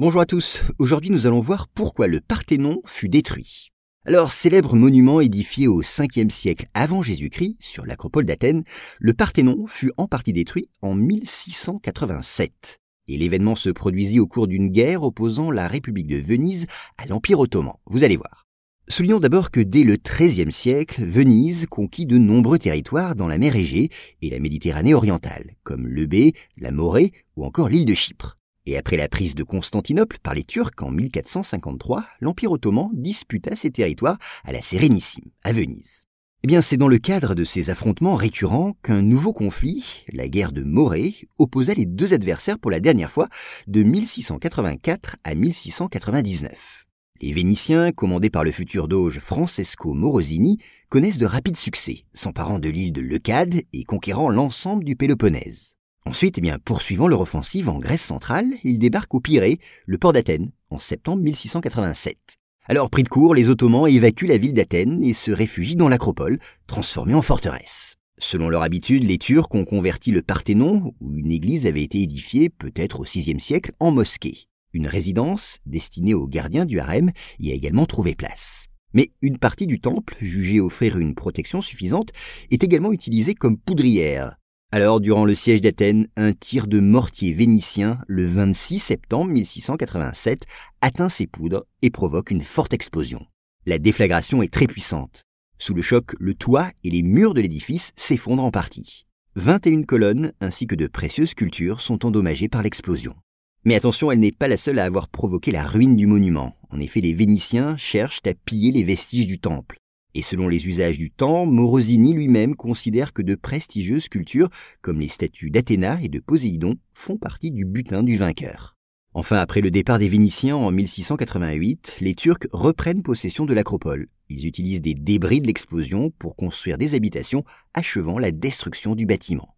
Bonjour à tous, aujourd'hui nous allons voir pourquoi le Parthénon fut détruit. Alors, célèbre monument édifié au 5e siècle avant Jésus-Christ sur l'acropole d'Athènes, le Parthénon fut en partie détruit en 1687. Et l'événement se produisit au cours d'une guerre opposant la République de Venise à l'Empire ottoman. Vous allez voir. Soulignons d'abord que dès le XIIIe siècle, Venise conquit de nombreux territoires dans la mer Égée et la Méditerranée orientale, comme l'Eubée, la Morée ou encore l'île de Chypre. Et après la prise de Constantinople par les Turcs en 1453, l'Empire ottoman disputa ses territoires à la Sérénissime, à Venise. Eh bien, c'est dans le cadre de ces affrontements récurrents qu'un nouveau conflit, la guerre de Morée, opposa les deux adversaires pour la dernière fois de 1684 à 1699. Les Vénitiens, commandés par le futur doge Francesco Morosini, connaissent de rapides succès, s'emparant de l'île de Leucade et conquérant l'ensemble du Péloponnèse. Ensuite, eh poursuivant leur offensive en Grèce centrale, ils débarquent au Pirée, le port d'Athènes, en septembre 1687. Alors, pris de court, les Ottomans évacuent la ville d'Athènes et se réfugient dans l'acropole, transformée en forteresse. Selon leur habitude, les Turcs ont converti le Parthénon, où une église avait été édifiée, peut-être au VIe siècle, en mosquée. Une résidence, destinée aux gardiens du harem, y a également trouvé place. Mais une partie du temple, jugée offrir une protection suffisante, est également utilisée comme poudrière, alors, durant le siège d'Athènes, un tir de mortier vénitien, le 26 septembre 1687, atteint ses poudres et provoque une forte explosion. La déflagration est très puissante. Sous le choc, le toit et les murs de l'édifice s'effondrent en partie. 21 colonnes ainsi que de précieuses sculptures sont endommagées par l'explosion. Mais attention, elle n'est pas la seule à avoir provoqué la ruine du monument. En effet, les Vénitiens cherchent à piller les vestiges du temple. Et selon les usages du temps, Morosini lui-même considère que de prestigieuses sculptures, comme les statues d'Athéna et de Poséidon, font partie du butin du vainqueur. Enfin, après le départ des Vénitiens en 1688, les Turcs reprennent possession de l'acropole. Ils utilisent des débris de l'explosion pour construire des habitations, achevant la destruction du bâtiment.